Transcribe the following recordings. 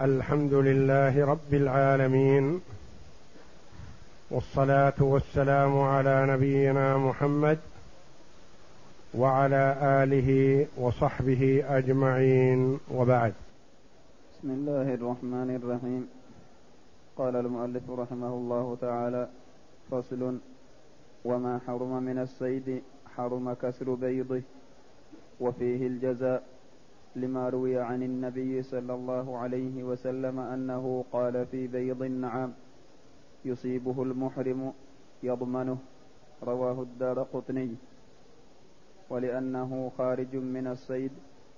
الحمد لله رب العالمين والصلاة والسلام على نبينا محمد وعلى آله وصحبه أجمعين وبعد. بسم الله الرحمن الرحيم. قال المؤلف رحمه الله تعالى فصل وما حرم من الصيد حرم كسر بيضه وفيه الجزاء لما روي عن النبي صلى الله عليه وسلم أنه قال في بيض النعام يصيبه المحرم يضمنه. رواه الدار قطني. ولأنه خارج من الصيد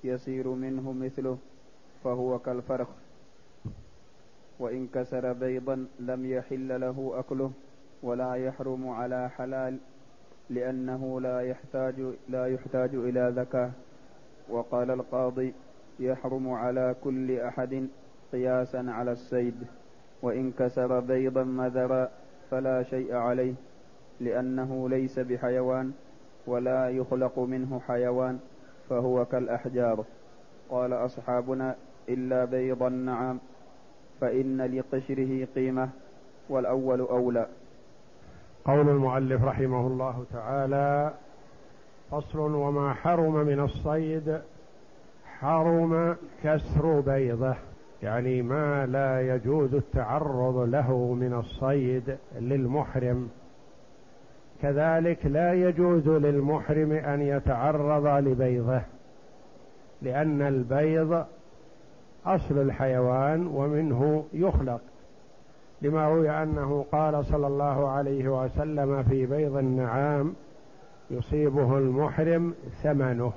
يسير منه مثله فهو كالفرخ. وإن كسر بيضا لم يحل له أكله ولا يحرم على حلال لأنه لا يحتاج لا يحتاج إلى ذكاه وقال القاضي يحرم على كل أحد قياسا على السيد وإن كسر بيضا مذرا فلا شيء عليه لأنه ليس بحيوان ولا يخلق منه حيوان فهو كالأحجار. قال أصحابنا إلا بيض النعام فإن لقشره قيمة والأول أولى. قول المؤلف رحمه الله تعالى فصل وما حرم من الصيد حرم كسر بيضة يعني ما لا يجوز التعرض له من الصيد للمحرم. كذلك لا يجوز للمحرم أن يتعرض لبيضة لأن البيض أصل الحيوان ومنه يخلق. لما روي أنه قال صلى الله عليه وسلم في بيض النعام يصيبه المحرم ثمنه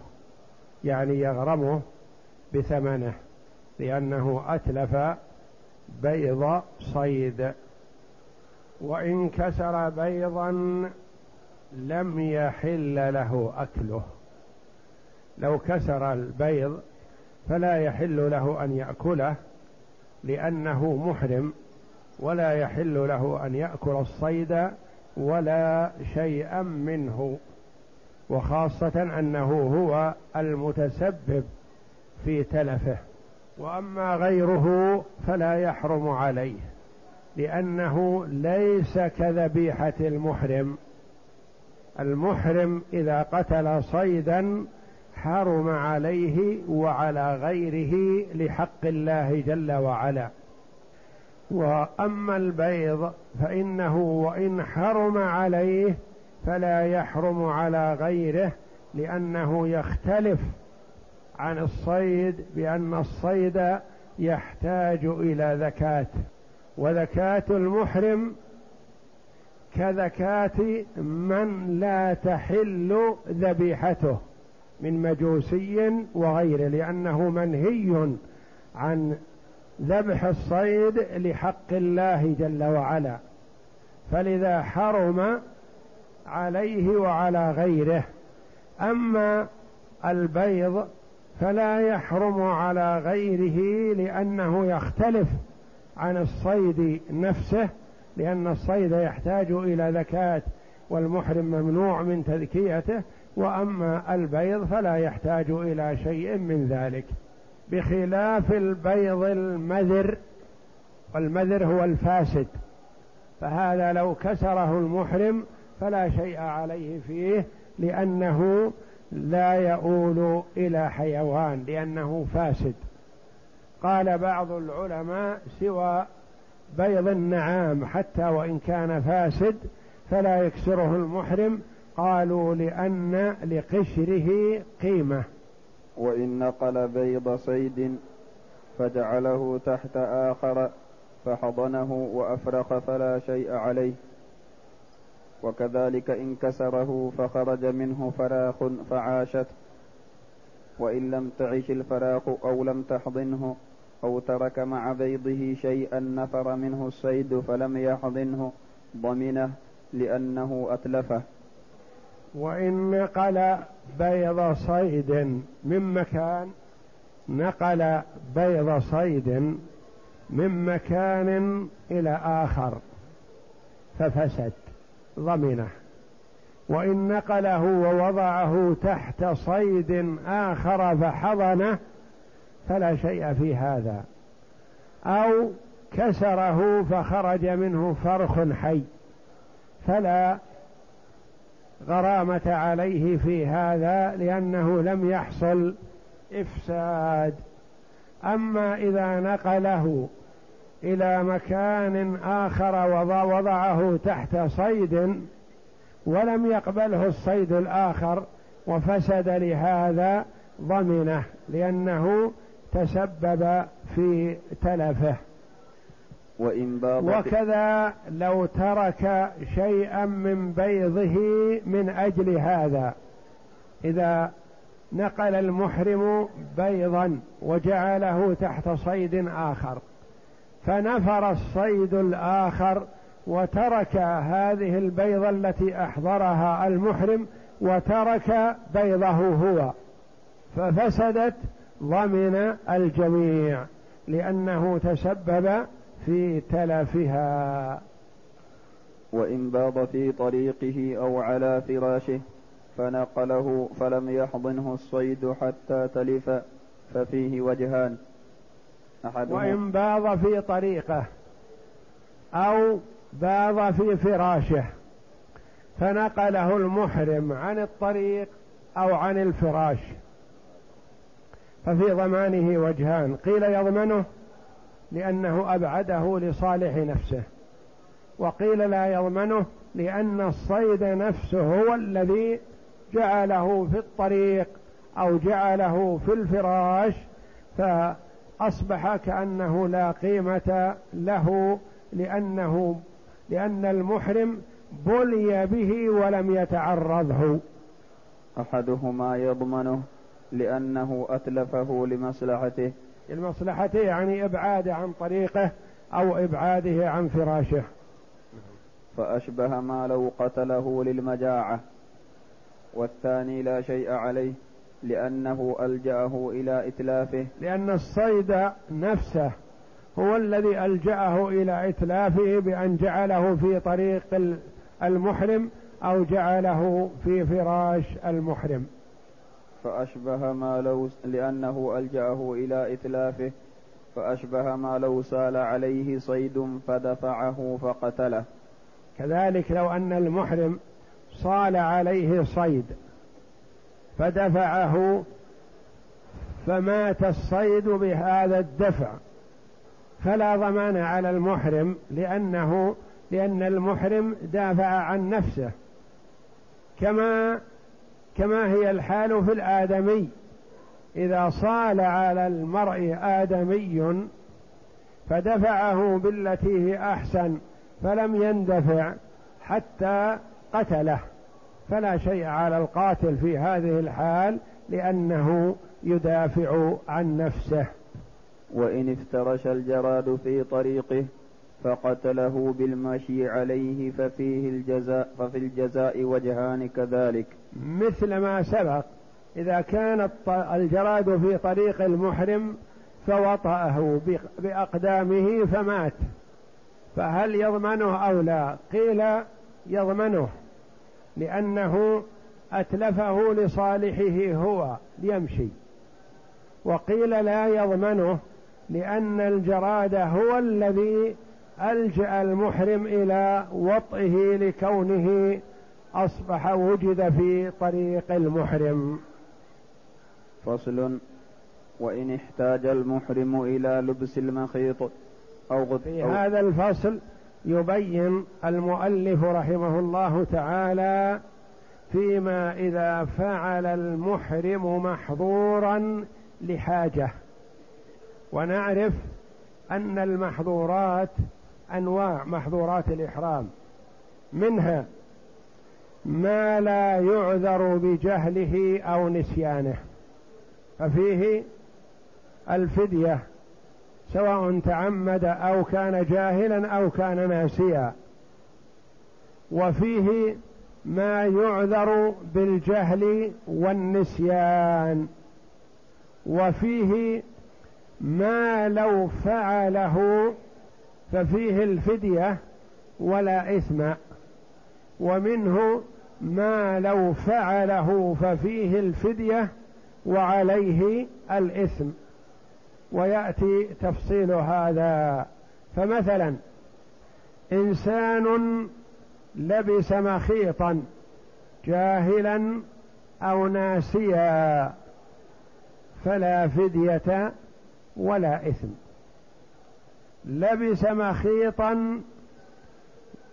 يعني يغرمه بثمنه لأنه أتلف بيض صيد. وإن كسر بيضا لم يحل له أكله. لو كسر البيض فلا يحل له أن يأكله لأنه محرم ولا يحل له أن يأكل الصيد ولا شيئا منه. وخاصة أنه هو المتسبب في تلفه. وأما غيره فلا يحرم عليه لأنه ليس كذبيحة المحرم. المحرم إذا قتل صيدا حرم عليه وعلى غيره لحق الله جل وعلا. وأما البيض فإنه وإن حرم عليه فلا يحرم على غيره لأنه يختلف عن الصيد بأن الصيد يحتاج إلى زكاة وزكاة المحرم كزكاة من لا تحل ذبيحته من مجوسي وغيره لأنه منهي عن ذبح الصيد لحق الله جل وعلا. فلذا حرم عليه وعلى غيره. أما البيض فلا يحرم على غيره لأنه يختلف عن الصيد نفسه لأن الصيد يحتاج إلى ذكاه والمحرم ممنوع من تذكيته وأما البيض فلا يحتاج إلى شيء من ذلك. بخلاف البيض المذر والمذر هو الفاسد فهذا لو كسره المحرم فلا شيء عليه فيه لأنه لا يؤول إلى حيوان لأنه فاسد. قال بعض العلماء سوى بيض النعام حتى وإن كان فاسد فلا يكسره المحرم قالوا لأن لقشره قيمة. وإن نقل بيض صيد فجعله تحت آخر فحضنه وأفرخ فلا شيء عليه. وكذلك إن كسره فخرج منه فراخ فعاشت وإن لم تعش الفراخ أو لم تحضنه أو ترك مع بيضه شيئا نفر منه الصيد فلم يحضنه ضمنه لأنه أتلفه. وإن نقل بيض صيد من مكان نقل بيض صيد من مكان إلى آخر ففسد. ضمنه. وإن نقله ووضعه تحت صيد آخر فحضنه فلا شيء في هذا. أو كسره فخرج منه فرخ حي. فلا غرامة عليه في هذا لأنه لم يحصل إفساد. أما إذا نقله إلى مكان آخر ووضعه تحت صيد ولم يقبله الصيد الآخر وفسد لهذا ضمنه لأنه تسبب في تلفه. وإن وكذا لو ترك شيئا من بيضه من أجل هذا. إذا نقل المحرم بيضا وجعله تحت صيد آخر. فنفر الصيد الآخر وترك هذه البيضة التي أحضرها المحرم وترك بيضه هو. ففسدت ضمن الجميع لأنه تسبب في تلفها. وإن باض في طريقه أو على فراشه فنقله فلم يحضنه الصيد حتى تلف ففيه وجهان. وإن باض في طريقه أو باض في فراشه فنقله المحرم عن الطريق أو عن الفراش. ففي ضمانه وجهان. قيل يضمنه لأنه أبعده لصالح نفسه وقيل لا يضمنه لأن الصيد نفسه هو الذي جعله في الطريق أو جعله في الفراش فأصبح كأنه لا قيمة له لأنه لأن المحرم بلي به ولم يتعرضه. أحدهما يضمنه لأنه أتلفه لمصلحته. لمصلحته يعني إبعاده عن طريقه أو إبعاده عن فراشه. فأشبه ما لو قتله للمجاعة والثاني لا شيء عليه. لأنه ألجأه إلى إتلافه. لأن الصيد نفسه هو الذي ألجأه إلى إتلافه بأن جعله في طريق المحرم أو جعله في فراش المحرم. فأشبه ما لو لأنه ألجأه إلى إتلافه. فأشبه ما لو سال عليه صيد فدفعه فقتله. كذلك لو أن المحرم صال عليه صيد. فدفعه فمات الصيد بهذا الدفع. فلا ضمان على المحرم لأنه لأن المحرم دافع عن نفسه. كما كما هي الحال في الآدمي. إذا صال على المرء آدمي فدفعه بالتي هي أحسن فلم يندفع حتى قتله. فلا شيء على القاتل في هذه الحال لأنه يدافع عن نفسه. وإن افترش الجراد في طريقه فقتله بالمشي عليه ففيه الجزاء ففي الجزاء وجهان كذلك. مثل ما سبق إذا كان الجراد في طريق المحرم فوطأه بأقدامه فمات. فهل يضمنه أو لا؟ قيل يضمنه. لأنه أتلفه لصالحه هو ليمشي. وقيل لا يضمنه لأن الجراد هو الذي ألجأ المحرم إلى وطئه لكونه أصبح وجد في طريق المحرم. فصل. وإن احتاج المحرم إلى لبس المخيط أو غط في أو هذا الفصل يبين المؤلف رحمه الله تعالى فيما إذا فعل المحرم محظورا لحاجة. ونعرف أن المحظورات أنواع محظورات الإحرام. منها ما لا يعذر بجهله أو نسيانه. ففيه الفدية سواء تعمد أو كان جاهلا أو كان ناسيا. وفيه ما يعذر بالجهل والنسيان. وفيه ما لو فعله ففيه الفدية ولا إثم. ومنه ما لو فعله ففيه الفدية وعليه الإثم. ويأتي تفصيل هذا. فمثلا إنسان لبس مخيطا جاهلا أو ناسيا فلا فدية ولا إثم. لبس مخيطا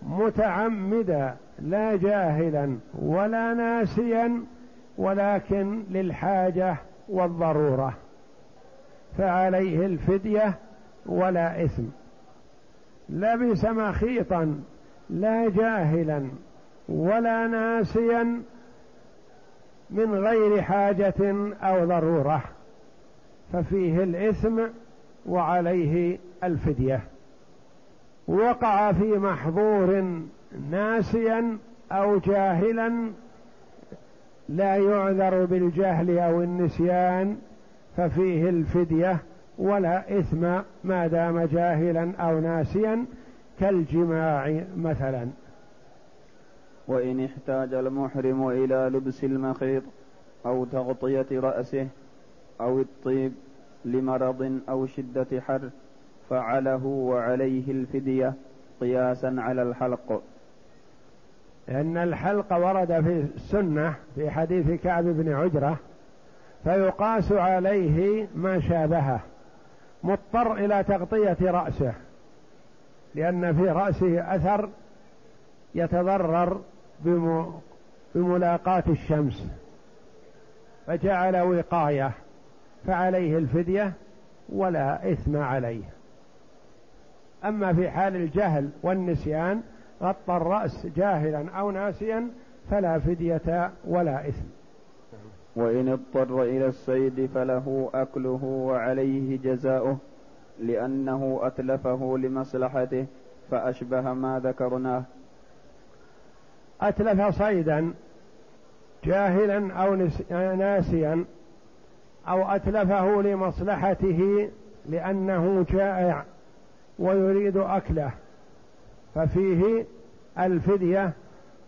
متعمدا لا جاهلا ولا ناسيا ولكن للحاجة والضرورة. فعليه الفدية ولا إثم. لبس مخيطا لا جاهلا ولا ناسيا من غير حاجة أو ضرورة. ففيه الإثم وعليه الفدية. وقع في محظور ناسيا أو جاهلا لا يعذر بالجهل أو النسيان. ففيه الفدية ولا إثم ما دام جاهلا أو ناسيا كالجماع مثلا. وإن احتاج المحرم إلى لبس المخيط أو تغطية رأسه أو الطيب لمرض أو شدة حر فعله وعليه الفدية قياسا على الحلق. لأن الحلق ورد في السنة في حديث كعب بن عجرة فيقاس عليه ما شابهه مضطر إلى تغطية رأسه لأن في رأسه أثر يتضرر بملاقاة الشمس. فجعل وقاية فعليه الفدية ولا إثم عليه. أما في حال الجهل والنسيان غطى الرأس جاهلا أو ناسيا فلا فدية ولا إثم. وإن اضطر إلى الصيد فله أكله وعليه جزاؤه لأنه أتلفه لمصلحته فأشبه ما ذكرناه. أتلف صيدا جاهلا أو ناسيا أو أتلفه لمصلحته لأنه جائع ويريد أكله ففيه الفدية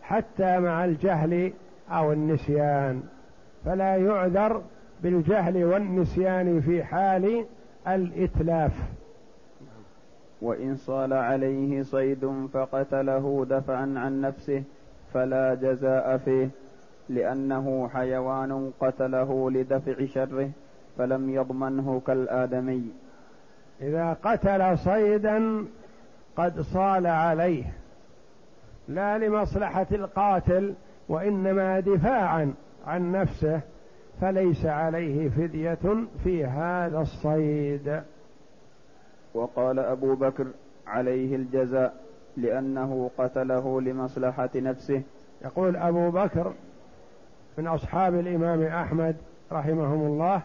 حتى مع الجهل أو النسيان. فلا يعذر بالجهل والنسيان في حال الإتلاف. وإن صال عليه صيد فقتله دفعا عن نفسه فلا جزاء فيه لأنه حيوان قتله لدفع شره فلم يضمنه كالآدمي. إذا قتل صيدا قد صال عليه لا لمصلحة القاتل وإنما دفاعا. عن نفسه فليس عليه فدية في هذا الصيد. وقال أبو بكر عليه الجزاء لأنه قتله لمصلحة نفسه. يقول أبو بكر من أصحاب الإمام أحمد رحمهم الله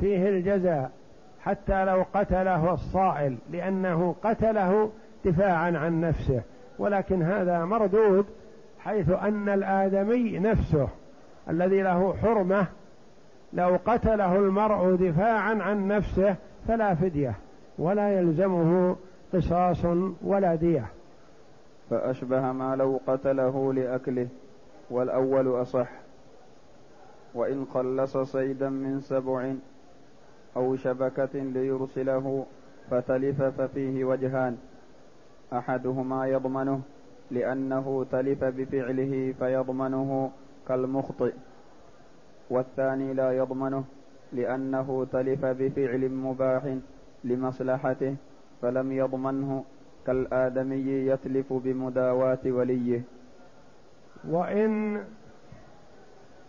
فيه الجزاء حتى لو قتله الصائل لأنه قتله دفاعا عن نفسه ولكن هذا مردود حيث أن الآدمي نفسه الذي له حرمة لو قتله المرء دفاعا عن نفسه فلا فدية ولا يلزمه قصاص ولا دية. فأشبه ما لو قتله لأكله والأول أصح. وإن خلص صيدا من سبع أو شبكة ليرسله فتلف ففيه وجهان. أحدهما يضمنه لأنه تلف بفعله فيضمنه كالمخطئ. والثاني لا يضمنه لأنه تلف بفعل مباح لمصلحته فلم يضمنه كالآدمي يتلف بمداواة وليه. وإن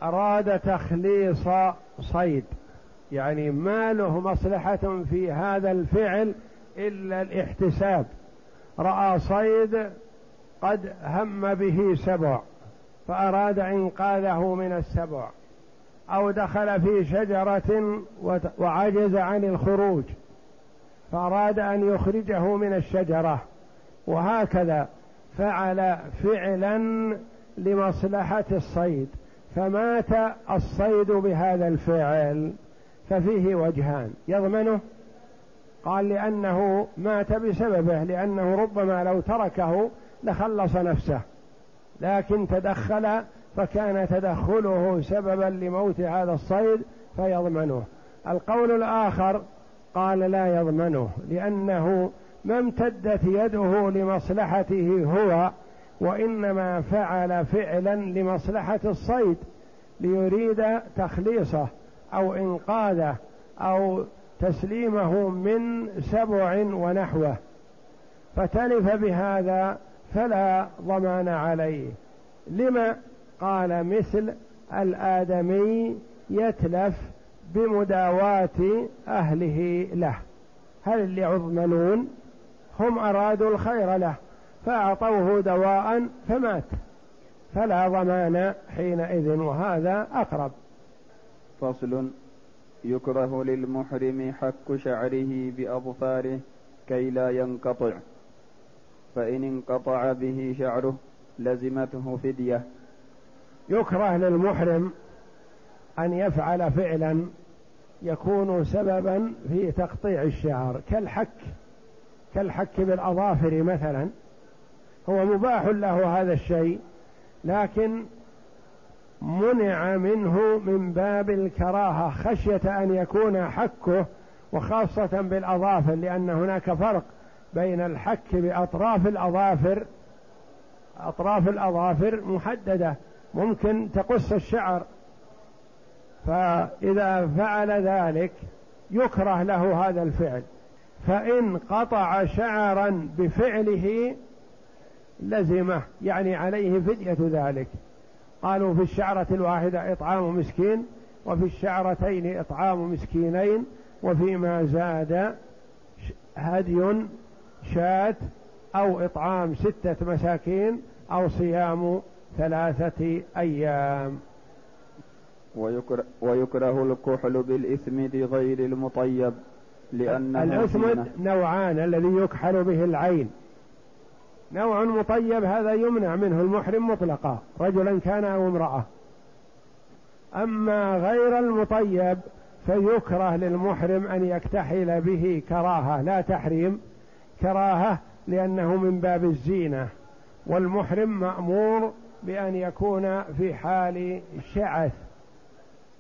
أراد تخليص صيد يعني ما له مصلحة في هذا الفعل إلا الاحتساب. رأى صيد قد هم به سبع. فأراد إنقاذه من السبع أو دخل في شجرة وعجز عن الخروج فأراد أن يخرجه من الشجرة وهكذا فعل فعلا لمصلحة الصيد فمات الصيد بهذا الفعل ففيه وجهان. يضمنه؟ قال لأنه مات بسببه لأنه ربما لو تركه لخلص نفسه. لكن تدخل فكان تدخله سببا لموت هذا الصيد فيضمنه. القول الآخر قال لا يضمنه لأنه ما امتدت يده لمصلحته هو وإنما فعل فعلا لمصلحة الصيد ليريد تخليصه أو إنقاذه أو تسليمه من سبع ونحوه. فتلف بهذا فلا ضمان عليه. لما قال مثل الآدمي يتلف بمداواة أهله له. هل اللي عظملون؟ هم أرادوا الخير له فأعطوه دواء فمات. فلا ضمان حينئذ وهذا أقرب. فصل يكره للمحرم حك شعره بأظفاره كي لا ينقطع. فإن انقطع به شعره لزمته فدية. يكره للمحرم أن يفعل فعلا يكون سببا في تقطيع الشعر كالحك كالحك بالأظافر مثلا. هو مباح له هذا الشيء لكن منع منه من باب الكراهة خشية أن يكون حكه وخاصة بالأظافر لأن هناك فرق. بين الحك بأطراف الأظافر أطراف الأظافر محددة ممكن تقص الشعر. فإذا فعل ذلك يكره له هذا الفعل. فإن قطع شعرا بفعله لزمه يعني عليه فدية ذلك. قالوا في الشعرة الواحدة إطعام مسكين وفي الشعرتين إطعام مسكينين وفيما زاد هدي شاة أو إطعام ستة مساكين أو صيام ثلاثة أيام. ويكره, ويكره الكحل بالإثمد غير المطيب لأنه الأثمد نوعان الذي يكحل به العين. نوع مطيب هذا يمنع منه المحرم مطلقا رجلا كان أو امرأة. أما غير المطيب فيكره للمحرم أن يكتحل به كراهة لا تحريم. كراهة لأنه من باب الزينة والمحرم مأمور بأن يكون في حال شعث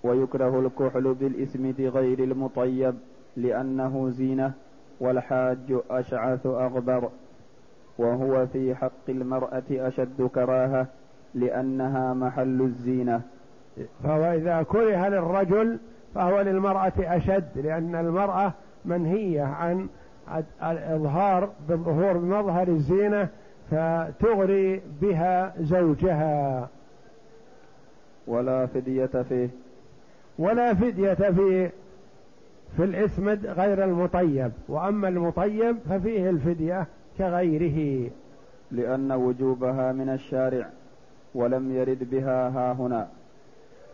ويكره الكحل بالإسمد غير المطيب لأنه زينة والحاج أشعث أغبر. وهو في حق المرأة أشد كراهة لأنها محل الزينة. فهو إذا كره للرجل فهو للمرأة أشد لأن المرأة منهية عن الإظهار بالظهور بمظهر الزينة فتغري بها زوجها. ولا فدية فيه. ولا فدية في في الإثمد غير المطيب. وأما المطيب ففيه الفدية كغيره. لأن وجوبها من الشارع ولم يرد بها ها هنا.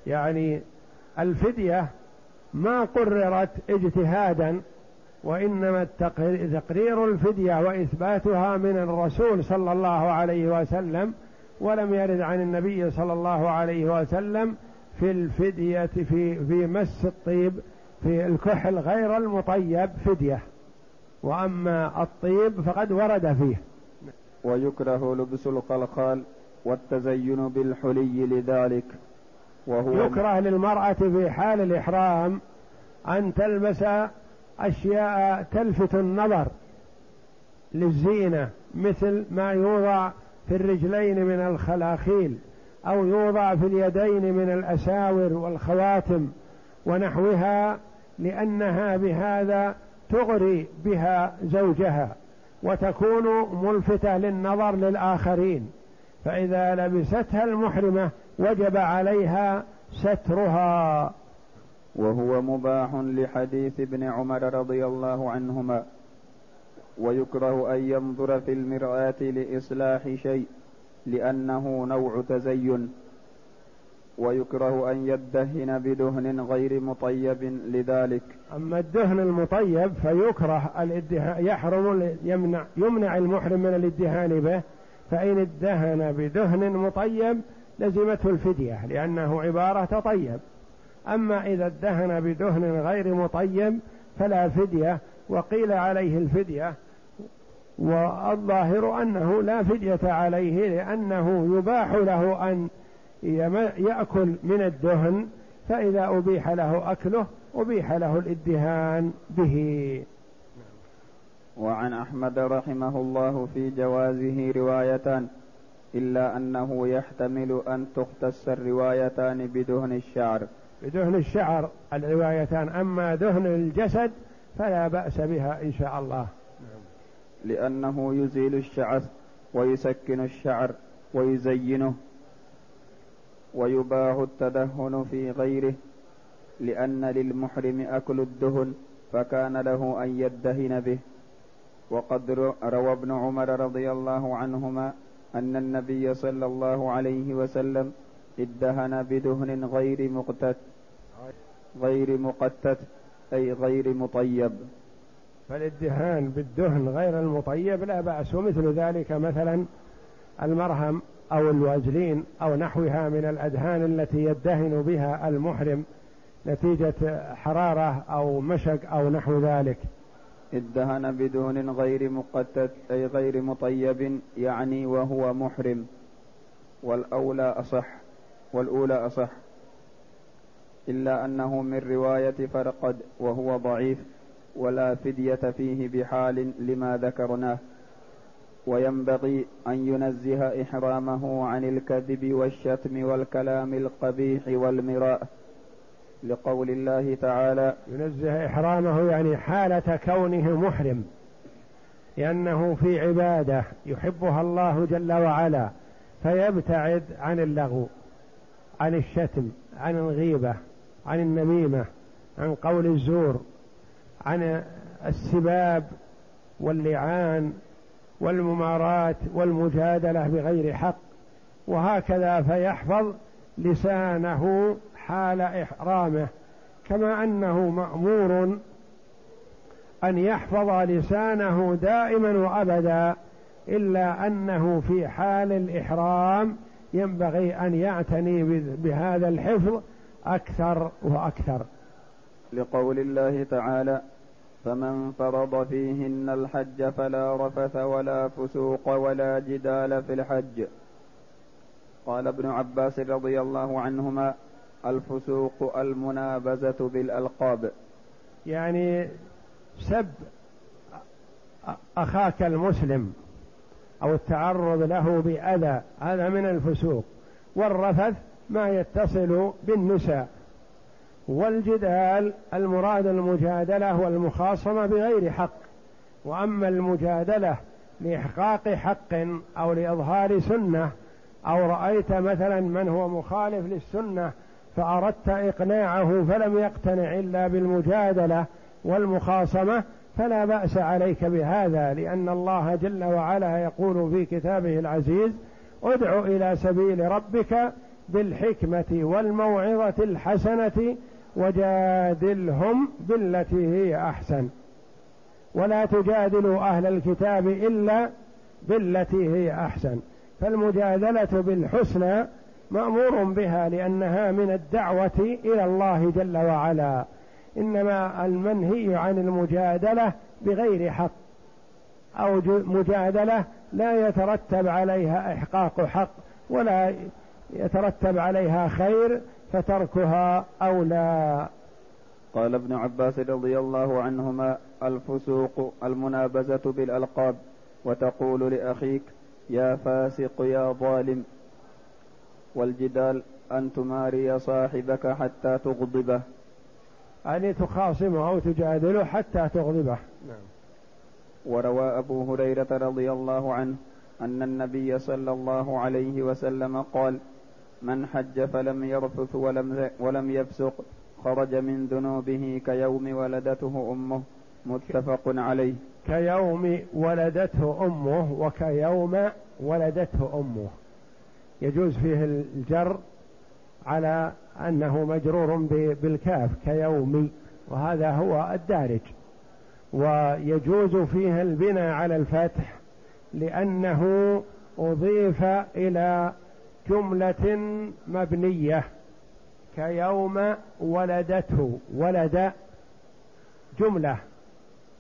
يعني الفدية ما قررت اجتهادا وإنما تقرير الفدية وإثباتها من الرسول صلى الله عليه وسلم ولم يرد عن النبي صلى الله عليه وسلم في الفدية في في مس الطيب في الكحل غير المطيب فدية. وأما الطيب فقد ورد فيه. ويكره لبس الخلخال والتزين بالحلي لذلك وهو يكره للمرأة في حال الإحرام أن تلبس أشياء تلفت النظر للزينة مثل ما يوضع في الرجلين من الخلاخيل أو يوضع في اليدين من الأساور والخواتم ونحوها لأنها بهذا تغري بها زوجها وتكون ملفتة للنظر للآخرين. فإذا لبستها المحرمة وجب عليها سترها. وهو مباح لحديث ابن عمر رضي الله عنهما ويكره أن ينظر في المرآة لإصلاح شيء لأنه نوع تزين. ويكره أن يدهن بدهن غير مطيب لذلك. أما الدهن المطيب فيكره الإدهان يحرم يمنع يمنع المحرم من الإدهان به فإن ادهن بدهن مطيب لزمته الفدية لأنه عبارة تطيب أما إذا ادهن بدهن غير مطيب فلا فدية وقيل عليه الفدية والظاهر أنه لا فدية عليه لأنه يباح له أن يأكل من الدهن فإذا أبيح له أكله أبيح له الإدهان به. وعن أحمد رحمه الله في جوازه روايتان إلا أنه يحتمل أن تختص الروايتان بدهن الشعر. بدهن الشعر الروايتان أما دهن الجسد فلا بأس بها إن شاء الله. لأنه يزيل الشعث ويسكن الشعر ويزينه ويباه التدهن في غيره لأن للمحرم أكل الدهن فكان له أن يدهن به. وقد روى ابن عمر رضي الله عنهما أن النبي صلى الله عليه وسلم ادهن بدهن غير مقتت غير مقتت أي غير مطيب. فالادهان بالدهن غير المطيب لا بأس ومثل ذلك مثلا المرهم أو الوازلين أو نحوها من الأدهان التي يدهن بها المحرم نتيجة حرارة أو مشق أو نحو ذلك. ادهن بدهن غير مقتت أي غير مطيب يعني وهو محرم. والأولى أصح. والأولى أصح. إلا أنه من رواية فرقد وهو ضعيف ولا فدية فيه بحال لما ذكرناه. وينبغي أن ينزه إحرامه عن الكذب والشتم والكلام القبيح والمراء. لقول الله تعالى ينزه إحرامه يعني حالة كونه محرم. لأنه في عبادة يحبها الله جل وعلا فيبتعد عن اللغو. عن الشتم عن الغيبة عن النميمة عن قول الزور عن السباب واللعان والممارات والمجادلة بغير حق. وهكذا فيحفظ لسانه حال إحرامه كما أنه مأمور أن يحفظ لسانه دائما وأبدا إلا أنه في حال الإحرام ينبغي أن يعتني بهذا الحفظ أكثر وأكثر. لقول الله تعالى فمن فرض فيهن الحج فلا رفث ولا فسوق ولا جدال في الحج. قال ابن عباس رضي الله عنهما الفسوق المنابزة بالألقاب. يعني سب أخاك المسلم. أو التعرض له بأذى هذا من الفسوق. والرفث ما يتصل بالنساء. والجدال المراد المجادلة والمخاصمة بغير حق. وأما المجادلة لإحقاق حق أو لإظهار سنة أو رأيت مثلا من هو مخالف للسنة فأردت إقناعه فلم يقتنع إلا بالمجادلة والمخاصمة فلا بأس عليك بهذا لأن الله جل وعلا يقول في كتابه العزيز ادع إلى سبيل ربك بالحكمة والموعظة الحسنة وجادلهم بالتي هي أحسن. ولا تجادلوا أهل الكتاب إلا بالتي هي أحسن. فالمجادلة بالحسنى مأمور بها لأنها من الدعوة إلى الله جل وعلا. إنما المنهي عن المجادلة بغير حق أو مجادلة لا يترتب عليها إحقاق حق ولا يترتب عليها خير فتركها أولى. قال ابن عباس رضي الله عنهما الفسوق المنابزة بالألقاب وتقول لأخيك يا فاسق يا ظالم والجدال أن تماري صاحبك حتى تغضبه. أن تخاصمه أو تجادله حتى تغضبه. نعم. وروى أبو هريرة رضي الله عنه أن النبي صلى الله عليه وسلم قال من حج فلم يرفث ولم, ولم يفسق خرج من ذنوبه كيوم ولدته أمه. متفق عليه. كيوم ولدته أمه وكيوم ولدته أمه. يجوز فيه الجر على أنه مجرور بالكاف كيوم وهذا هو الدارج. ويجوز فيه البناء على الفتح لأنه أضيف إلى جملة مبنية. كيوم ولدته ولد جملة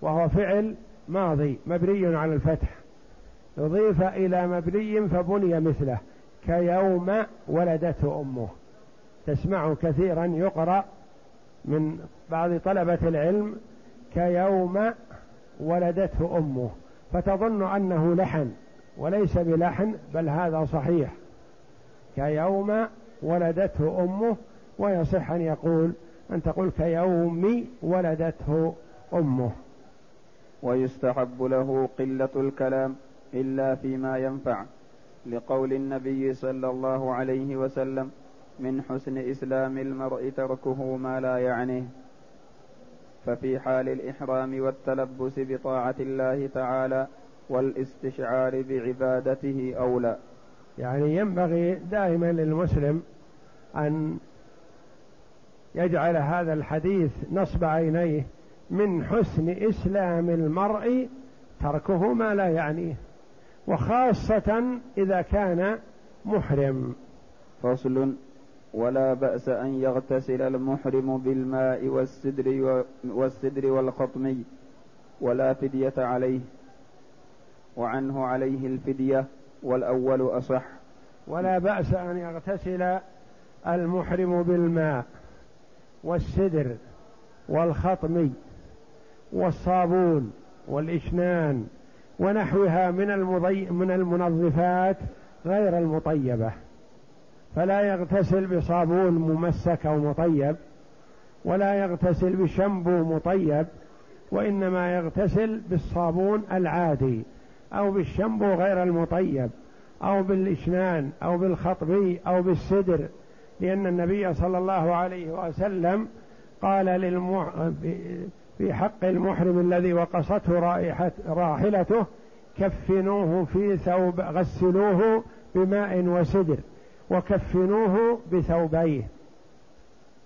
وهو فعل ماضي مبني على الفتح. أضيف إلى مبني فبني مثله. كيوم ولدته أمه. تسمع كثيرا يقرأ من بعض طلبة العلم كيوم ولدته أمه فتظن أنه لحن وليس بلحن بل هذا صحيح. كيوم ولدته أمه ويصح أن يقول أن تقول كيوم ولدته أمه. ويستحب له قلة الكلام إلا فيما ينفع لقول النبي صلى الله عليه وسلم من حسن إسلام المرء تركه ما لا يعنيه. ففي حال الإحرام والتلبس بطاعة الله تعالى والاستشعار بعبادته أولى. يعني ينبغي دائما للمسلم أن يجعل هذا الحديث نصب عينيه من حسن إسلام المرء تركه ما لا يعنيه وخاصة إذا كان محرم. فصل ولا بأس أن يغتسل المحرم بالماء والسدر والسدر والخطمي ولا فدية عليه وعنه عليه الفدية والأول أصح. ولا بأس أن يغتسل المحرم بالماء والسدر والخطمي والصابون والإشنان ونحوها من المضي من المنظفات غير المطيبة. فلا يغتسل بصابون ممسك أو مطيب ولا يغتسل بشامبو مطيب وإنما يغتسل بالصابون العادي أو بالشامبو غير المطيب أو بالإشنان أو بالخطبي أو بالسدر لأن النبي صلى الله عليه وسلم قال للمح... في حق المحرم الذي وقصته رائحة راحلته كفنوه في ثوب غسلوه بماء وسدر. وكفنوه بثوبيه.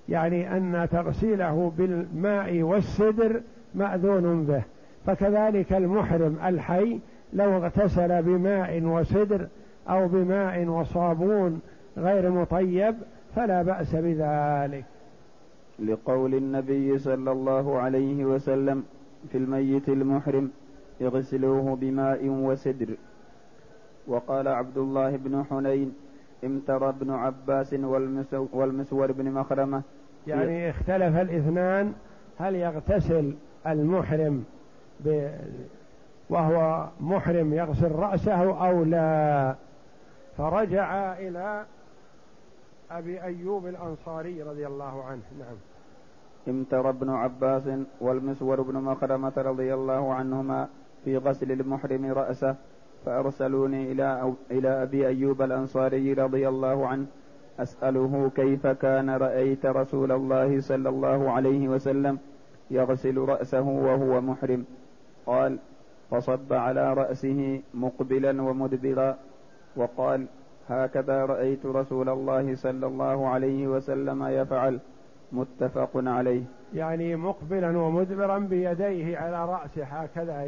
يعني أن تغسيله بالماء والسدر مأذون به. فكذلك المحرم الحي لو اغتسل بماء وسدر أو بماء وصابون غير مطيب فلا بأس بذلك. لقول النبي صلى الله عليه وسلم في الميت المحرم اغسلوه بماء وسدر. وقال عبد الله بن حنين امترى ابن عباس والمسور بن مخرمة. يعني اختلف الاثنان هل يغتسل المحرم ب وهو محرم يغسل رأسه أو لا؟ فرجع إلى أبي أيوب الأنصاري رضي الله عنه. نعم. امتر ابن عباس والمسور بن مخرمة رضي الله عنهما في غسل المحرم رأسه. فأرسلوني إلى إلى أبي أيوب الأنصاري رضي الله عنه أسأله كيف كان رأيت رسول الله صلى الله عليه وسلم يغسل رأسه وهو محرم؟ قال فصب على رأسه مقبلا ومدبرا وقال هكذا رأيت رسول الله صلى الله عليه وسلم يفعل. متفق عليه. يعني مقبلا ومدبرا بيديه على رأسه هكذا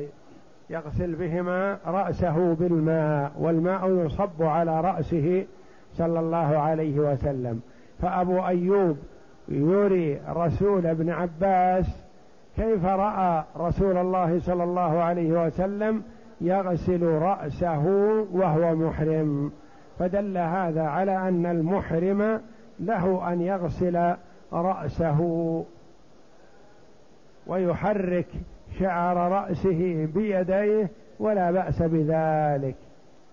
يغسل بهما رأسه بالماء والماء يصب على رأسه صلى الله عليه وسلم. فأبو أيوب يري رسول ابن عباس كيف رأى رسول الله صلى الله عليه وسلم يغسل رأسه وهو محرم؟ فدل هذا على أن المحرم له أن يغسل رأسه ويحرك شعر رأسه بيديه ولا بأس بذلك.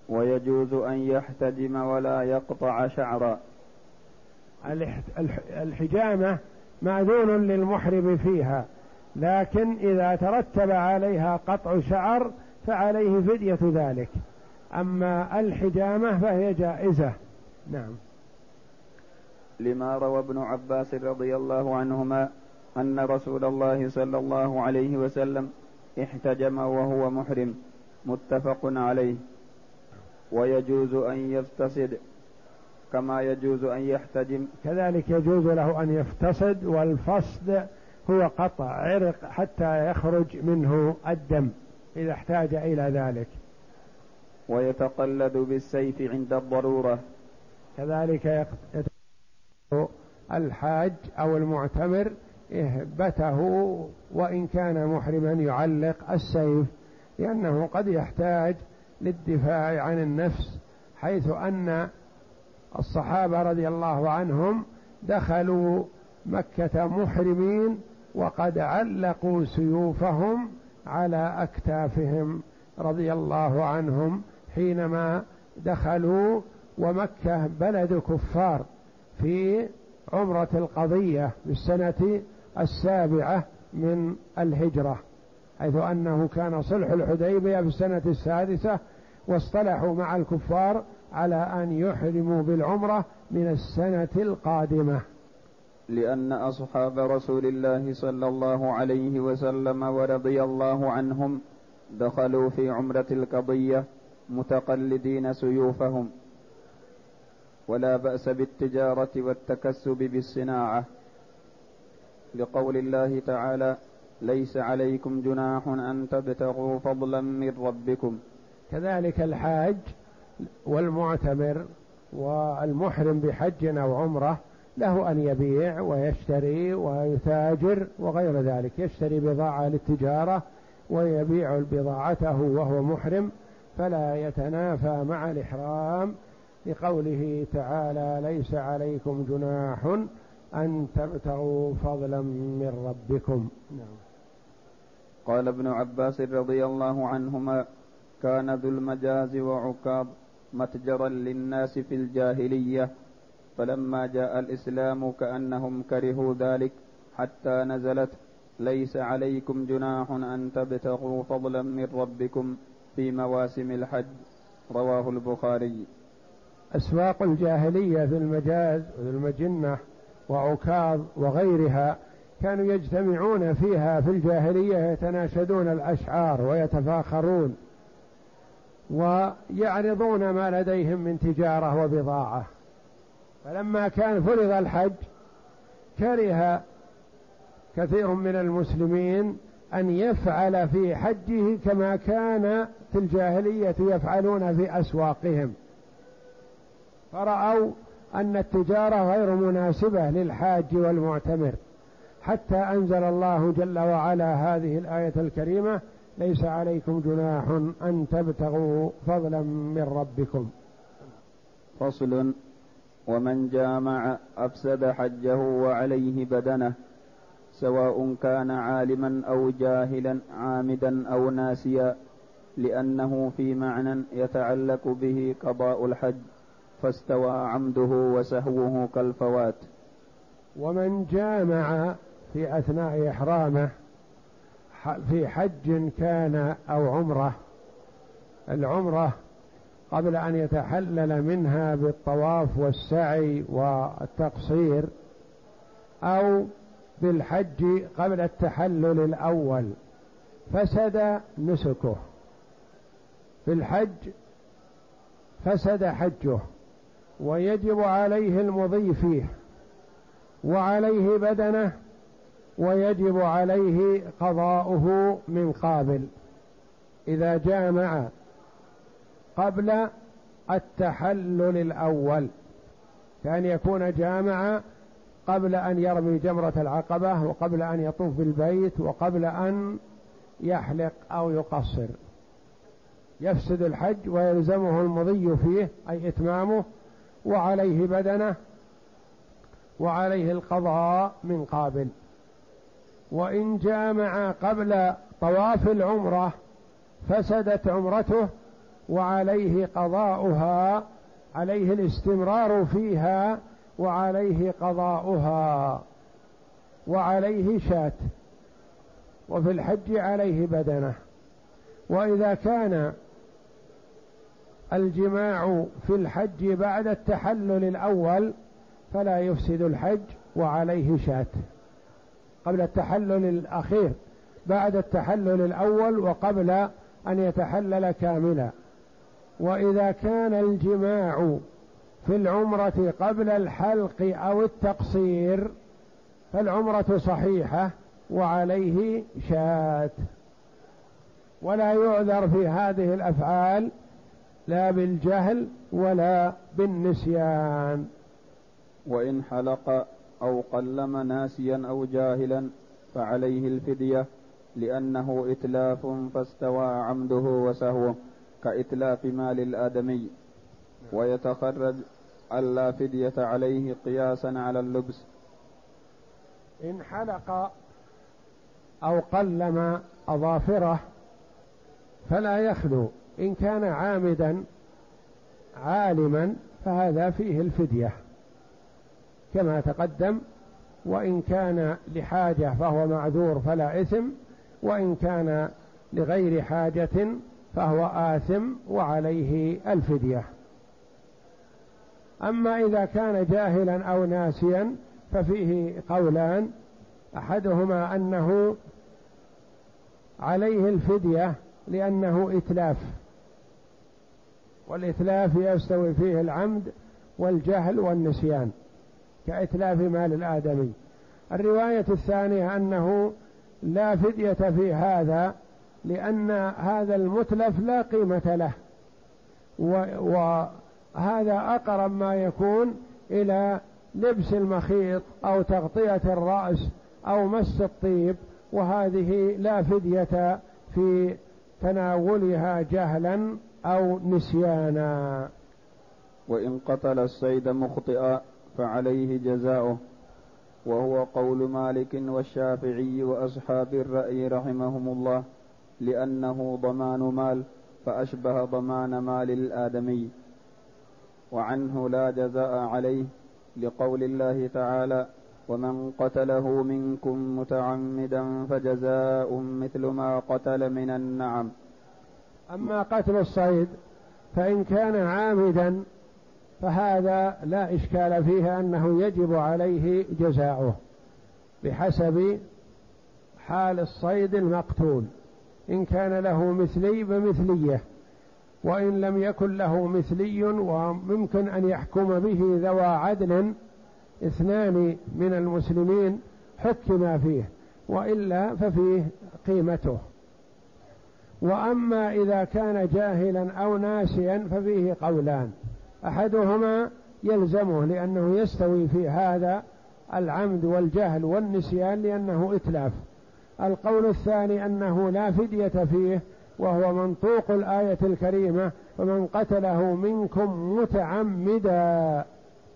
ويجوز أن يحتجم ولا يقطع شعرا. الحجامة معذول للمحرم فيها لكن إذا ترتب عليها قطع شعر فعليه فدية ذلك. أما الحجامة فهي جائزة. نعم. لما روى ابن عباس رضي الله عنهما أن رسول الله صلى الله عليه وسلم احتجم وهو محرم متفق عليه. ويجوز أن يفتصد كما يجوز أن يحتجم. كذلك يجوز له أن يفتصد والفصد هو قطع عرق حتى يخرج منه الدم إذا احتاج إلى ذلك. ويتقلد بالسيف عند الضرورة. كذلك الحاج أو المعتمر إهبته وإن كان محرما يعلق السيف لأنه قد يحتاج للدفاع عن النفس حيث أن الصحابة رضي الله عنهم دخلوا مكة محرمين وقد علقوا سيوفهم على أكتافهم رضي الله عنهم حينما دخلوا ومكة بلد كفار في عمرة القضية في السنة السابعة من الهجرة حيث أنه كان صلح الحديبية في السنة السادسة واصطلحوا مع الكفار على أن يحرموا بالعمرة من السنة القادمة. لأن أصحاب رسول الله صلى الله عليه وسلم ورضي الله عنهم دخلوا في عمرة القضية متقلدين سيوفهم ولا بأس بالتجارة والتكسب بالصناعة. لقول الله تعالى ليس عليكم جناح أن تبتغوا فضلا من ربكم. كذلك الحاج والمعتمر والمحرم بحج أو عمرة له أن يبيع ويشتري ويتاجر وغير ذلك. يشتري بضاعة للتجارة ويبيع بضاعته وهو محرم فلا يتنافى مع الإحرام لقوله تعالى ليس عليكم جناح أن تبتغوا فضلا من ربكم. نعم. قال ابن عباس رضي الله عنهما كان ذو المجاز وعكاظ متجرا للناس في الجاهلية فلما جاء الإسلام كأنهم كرهوا ذلك حتى نزلت ليس عليكم جناح أن تبتغوا فضلا من ربكم في مواسم الحج. رواه البخاري. أسواق الجاهلية في المجاز وفي المجنة وعكاظ وغيرها كانوا يجتمعون فيها في الجاهلية يتناشدون الأشعار ويتفاخرون ويعرضون ما لديهم من تجارة وبضاعة. فلما كان فرض الحج كره كثير من المسلمين أن يفعل في حجه كما كان في الجاهلية يفعلون في أسواقهم. فرأوا أن التجارة غير مناسبة للحاج والمعتمر. حتى أنزل الله جل وعلا هذه الآية الكريمة ليس عليكم جناح أن تبتغوا فضلا من ربكم. فصل ومن جامع أفسد حجه وعليه بدنه سواء كان عالما أو جاهلا عامدا أو ناسيا لأنه في معنى يتعلق به قضاء الحج. فاستوى عمده وسهوه كالفوات. ومن جامع في أثناء إحرامه في حج كان أو عمرة العمرة قبل أن يتحلل منها بالطواف والسعي والتقصير أو بالحج قبل التحلل الأول فسد نسكه. في الحج فسد حجه. ويجب عليه المضي فيه وعليه بدنه ويجب عليه قضاؤه من قابل. إذا جامع قبل التحلل الأول كان يكون جامع قبل أن يرمي جمرة العقبة وقبل أن يطوف بالبيت وقبل أن يحلق أو يقصر. يفسد الحج ويلزمه المضي فيه أي إتمامه وعليه بدنه وعليه القضاء من قابل. وإن جامع قبل طواف العمرة فسدت عمرته وعليه قضاؤها عليه الاستمرار فيها وعليه قضاؤها وعليه شاة وفي الحج عليه بدنه. وإذا كان الجماع في الحج بعد التحلل الأول فلا يفسد الحج وعليه شاة قبل التحلل الأخير بعد التحلل الأول وقبل أن يتحلل كاملا. وإذا كان الجماع في العمرة قبل الحلق أو التقصير فالعمرة صحيحة وعليه شاة ولا يعذر في هذه الأفعال لا بالجهل ولا بالنسيان. وإن حلق أو قلم ناسيا أو جاهلا فعليه الفدية لأنه إتلاف فاستوى عمده وسهوه كإتلاف مال الآدمي. ويتخرج ألا فدية عليه قياسا على اللبس. إن حلق أو قلم أظافره فلا يخلو إن كان عامدا عالما فهذا فيه الفدية كما تقدم وإن كان لحاجة فهو معذور فلا إثم وإن كان لغير حاجة فهو آثم وعليه الفدية. أما إذا كان جاهلا أو ناسيا ففيه قولان أحدهما أنه عليه الفدية لأنه إتلاف. والإتلاف يستوي فيه العمد والجهل والنسيان كإتلاف مال الآدمي. الرواية الثانية أنه لا فدية في هذا لأن هذا المتلف لا قيمة له وهذا أقرب ما يكون إلى لبس المخيط أو تغطية الرأس أو مس الطيب وهذه لا فدية في تناولها جهلا أو نسيانا. وإن قتل الصيد مخطئا فعليه جزاؤه. وهو قول مالك والشافعي وأصحاب الرأي رحمهم الله لأنه ضمان مال فأشبه ضمان مال الآدمي. وعنه لا جزاء عليه لقول الله تعالى ومن قتله منكم متعمدا فجزاء مثل ما قتل من النعم أما قتل الصيد فإن كان عامدا فهذا لا إشكال فيه أنه يجب عليه جزاؤه بحسب حال الصيد المقتول إن كان له مثلي بمثلية وإن لم يكن له مثلي وممكن أن يحكم به ذوى عدل اثنان من المسلمين حكم فيه وإلا ففيه قيمته. وأما إذا كان جاهلا أو ناسيا ففيه قولان. أحدهما يلزمه لأنه يستوي في هذا العمد والجهل والنسيان لأنه إتلاف. القول الثاني أنه لا فدية فيه وهو منطوق الآية الكريمة فمن قتله منكم متعمدا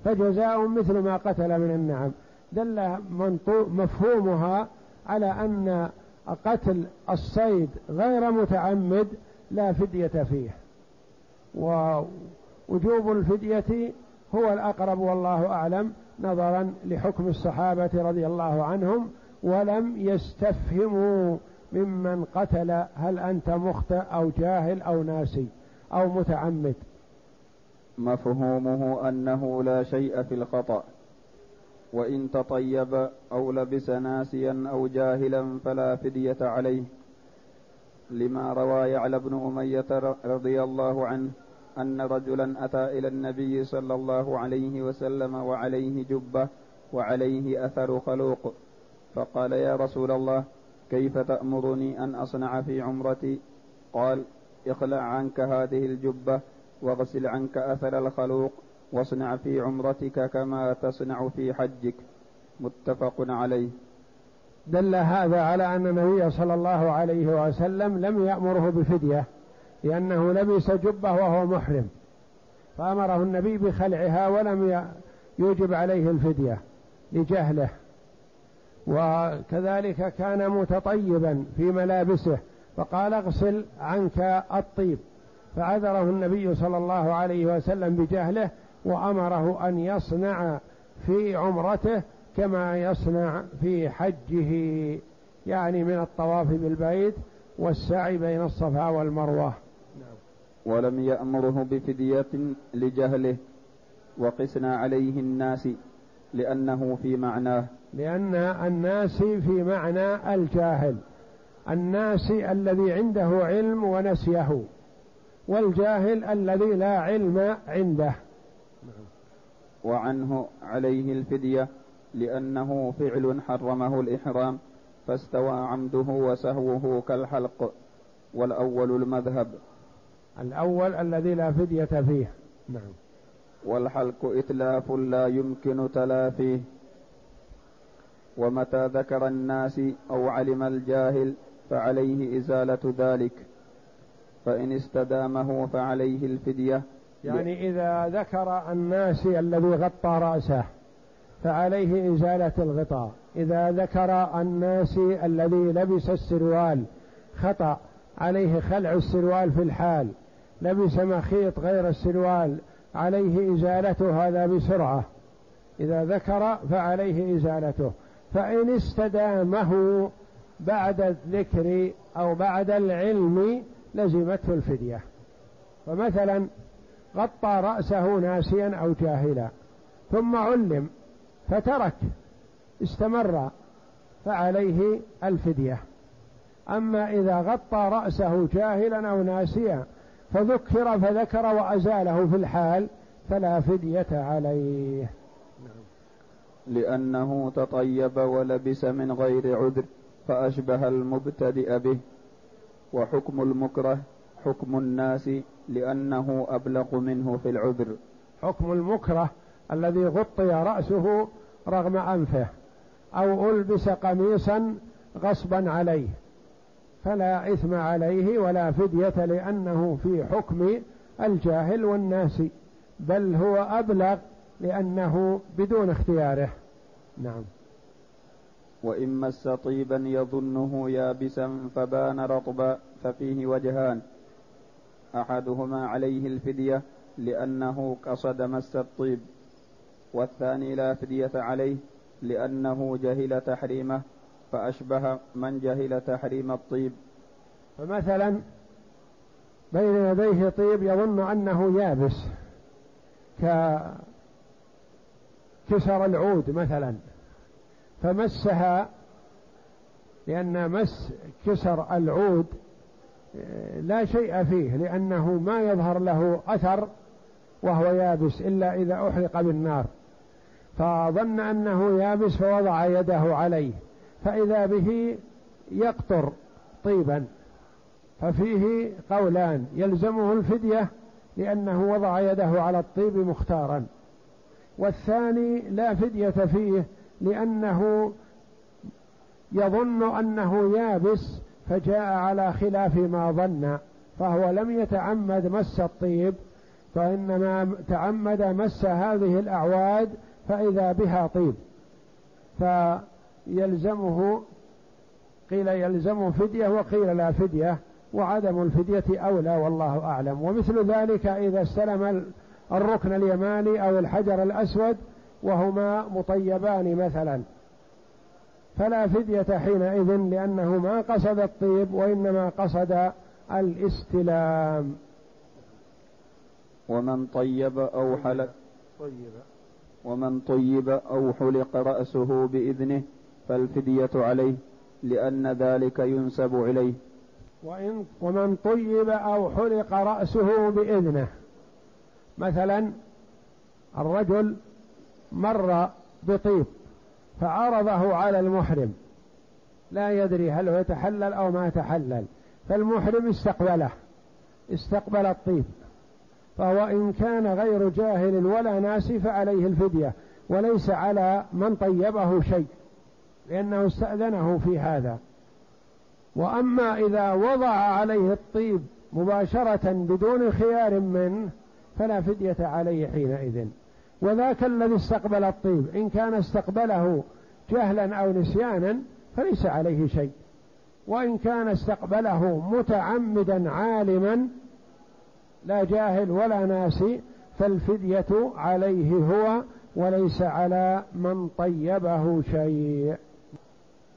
فجزاء مثل ما قتل من النعم. دل مفهومها على أن قتل الصيد غير متعمد لا فدية فيه. ووجوب الفدية هو الأقرب والله أعلم نظرا لحكم الصحابة رضي الله عنهم ولم يستفهموا ممن قتل هل أنت مخطئ أو جاهل أو ناسي أو متعمد. مفهومه أنه لا شيء في الخطأ. وإن تطيب أو لبس ناسيا أو جاهلا فلا فدية عليه. لما روى يعلى بن أمية رضي الله عنه أن رجلا أتى إلى النبي صلى الله عليه وسلم وعليه جبة وعليه أثر خلوق. فقال يا رسول الله كيف تأمرني أن أصنع في عمرتي؟ قال اخلع عنك هذه الجبة واغسل عنك أثر الخلوق. واصنع في عمرتك كما تصنع في حجك. متفق عليه. دل هذا على أن النبي صلى الله عليه وسلم لم يأمره بفدية لأنه لبس جبة وهو محرم. فأمره النبي بخلعها ولم يوجب عليه الفدية لجهله. وكذلك كان متطيبا في ملابسه فقال اغسل عنك الطيب. فعذره النبي صلى الله عليه وسلم بجهله وأمره أن يصنع في عمرته كما يصنع في حجه يعني من الطواف بالبيت والسعي بين الصفا والمروة. ولم يأمره بفدية لجهله وقسنا عليه الناس لأنه في معناه. لأن الناس في معنى الجاهل. الناس الذي عنده علم ونسيه والجاهل الذي لا علم عنده. وعنه عليه الفدية لأنه فعل حرمه الإحرام فاستوى عمده وسهوه كالحلق والأول المذهب. الأول الذي لا فدية فيه. نعم. والحلق إتلاف لا يمكن تلافيه. ومتى ذكر الناس أو علم الجاهل فعليه إزالة ذلك فإن استدامه فعليه الفدية. يعني إذا ذكر الناس الذي غطى رأسه فعليه إزالة الغطاء. إذا ذكر الناسي الذي لبس السروال خطأ. عليه خلع السروال في الحال. لبس مخيط غير السروال عليه إزالته هذا بسرعة. إذا ذكر فعليه إزالته. فإن استدامه بعد الذكر أو بعد العلم لزمته الفدية. فمثلا غطى رأسه ناسيا أو جاهلا ثم علم فترك استمر فعليه الفدية. أما إذا غطى رأسه جاهلا أو ناسيا فذكر فذكر وأزاله في الحال فلا فدية عليه. لأنه تطيب ولبس من غير عذر فأشبه المبتدئ به. وحكم المكره حكم الناس لأنه أبلغ منه في العذر. حكم المكره الذي غطي رأسه رغم أنفه أو ألبس قميصا غصبا عليه. فلا إثم عليه ولا فدية لأنه في حكم الجاهل والناس بل هو أبلغ لأنه بدون اختياره. نعم. وإن مس طيبا يظنه يابسا فبان رطبا ففيه وجهان. أحدهما عليه الفدية لأنه قصد مس الطيب والثاني لا فدية عليه لأنه جهل تحريمه فأشبه من جهل تحريم الطيب. فمثلا بين يديه طيب يظن أنه يابس ككسر العود مثلا فمسها لأن مس كسر العود لا شيء فيه لأنه ما يظهر له أثر وهو يابس إلا إذا أحرق بالنار. فظن أنه يابس فوضع يده عليه فإذا به يقطر طيبا. ففيه قولان يلزمه الفدية لأنه وضع يده على الطيب مختارا. والثاني لا فدية فيه لأنه يظن أنه يابس فجاء على خلاف ما ظن فهو لم يتعمد مس الطيب فإنما تعمد مس هذه الأعواد فإذا بها طيب. فيلزمه قيل يلزمه فدية وقيل لا فدية وعدم الفدية أولى والله أعلم. ومثل ذلك إذا استلم الركن اليماني أو الحجر الأسود وهما مطيبان مثلا. فلا فدية حينئذ لأنه ما قصد الطيب وإنما قصد الاستلام. ومن طيب أو حلق طيب ومن طيب أو حلق رأسه بإذنه فالفدية عليه لأن ذلك ينسب إليه. وإن ومن طيب أو حلق رأسه بإذنه. مثلا الرجل مر بطيب. فعرضه على المحرم. لا يدري هل هو يتحلل أو ما تحلل فالمحرم استقبله استقبل الطيب. فهو إن كان غير جاهل ولا ناسي فعليه الفدية وليس على من طيبه شيء لأنه استأذنه في هذا. وأما إذا وضع عليه الطيب مباشرة بدون خيار منه فلا فدية عليه حينئذ. وذاك الذي استقبل الطيب. إن كان استقبله جهلا أو نسيانا فليس عليه شيء. وإن كان استقبله متعمدا عالما لا جاهل ولا ناسي فالفدية عليه هو وليس على من طيبه شيء.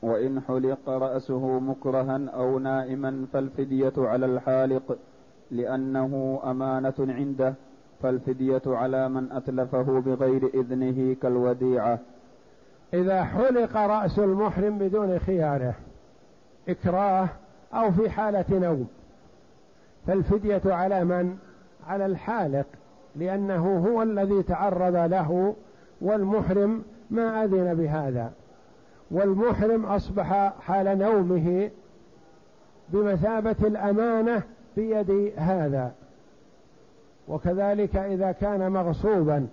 وإن حلق رأسه مكرها أو نائما فالفدية على الحالق لأنه أمانة عنده. فالفدية على من أتلفه بغير إذنه كالوديعة. إذا حلق رأس المحرم بدون خياره إكراه أو في حالة نوم. فالفدية على من؟ على الحالق لأنه هو الذي تعرض له والمحرم ما أذن بهذا. والمحرم أصبح حال نومه بمثابة الأمانة بيد هذا. وكذلك إذا كان مغصوبا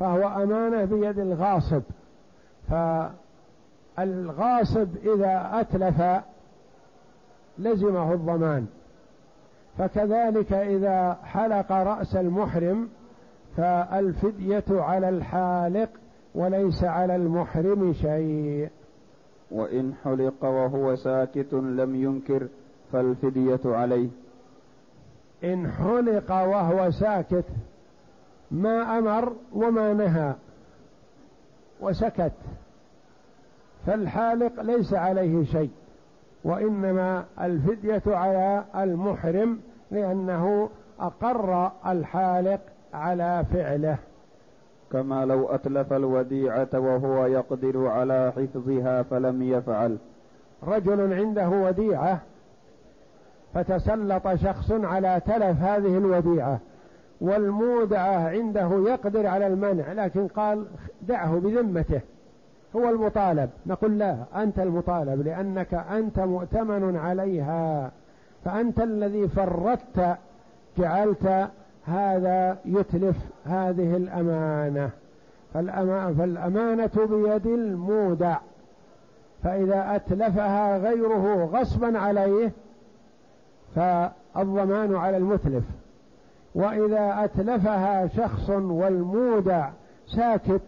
فهو أمانة بيد الغاصب. فالغاصب إذا أتلف لزمه الضمان. فكذلك إذا حلق رأس المحرم فالفدية على الحالق وليس على المحرم شيء. وإن حلق وهو ساكت لم ينكر فالفدية عليه. إن حلق وهو ساكت ما أمر وما نهى وسكت. فالحالق ليس عليه شيء وإنما الفدية على المحرم لأنه أقر الحالق على فعله. كما لو أتلف الوديعة وهو يقدر على حفظها فلم يفعل. رجل عنده وديعة فتسلط شخص على تلف هذه الوديعة والمودعة عنده يقدر على المنع لكن قال دعه بذمته هو المطالب. نقول لا أنت المطالب لأنك أنت مؤتمن عليها فأنت الذي فرطت جعلت هذا يتلف هذه الأمانة. فالأمانة بيد المودع فإذا أتلفها غيره غصبا عليه فالضمان على المتلف. وإذا أتلفها شخص والمودع ساكت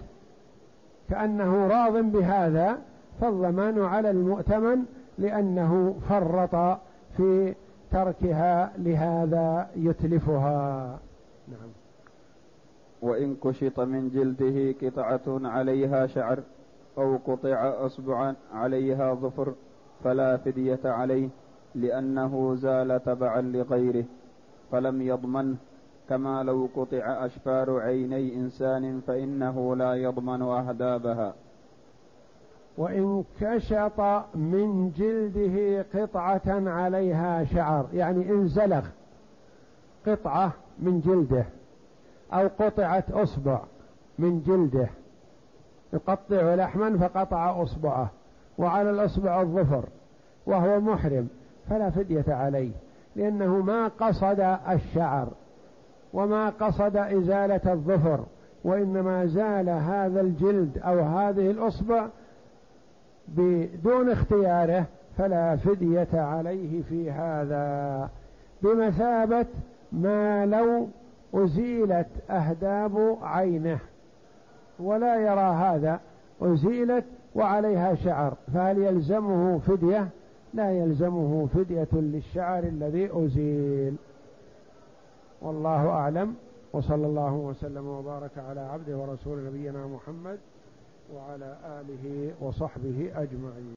كأنه راض بهذا فالضمان على المؤتمن لأنه فرط في تركها لهذا يتلفها. نعم. وإن كشط من جلده قطعة عليها شعر أو قطع أصبعا عليها ظفر فلا فدية عليه. لأنه زال تبعا لغيره فلم يضمنه كما لو قطع أشفار عيني إنسان فإنه لا يضمن أهدابها. وإن كشط من جلده قطعة عليها شعر يعني إن زلغ قطعة من جلده أو قطعت أصبع من جلده. يقطع لحما فقطع أصبعه وعلى الأصبع الظفر وهو محرم. فلا فدية عليه لأنه ما قصد الشعر وما قصد إزالة الظفر وإنما زال هذا الجلد أو هذه الأصبع بدون اختياره فلا فدية عليه في هذا. بمثابة ما لو أزيلت أهداب عينه ولا يرى هذا أزيلت وعليها شعر فهل يلزمه فدية؟ لا يلزمه فدية للشعر الذي أزيل. والله أعلم. وصلى الله وسلم وبارك على عبده ورسول نبينا محمد وعلى آله وصحبه أجمعين.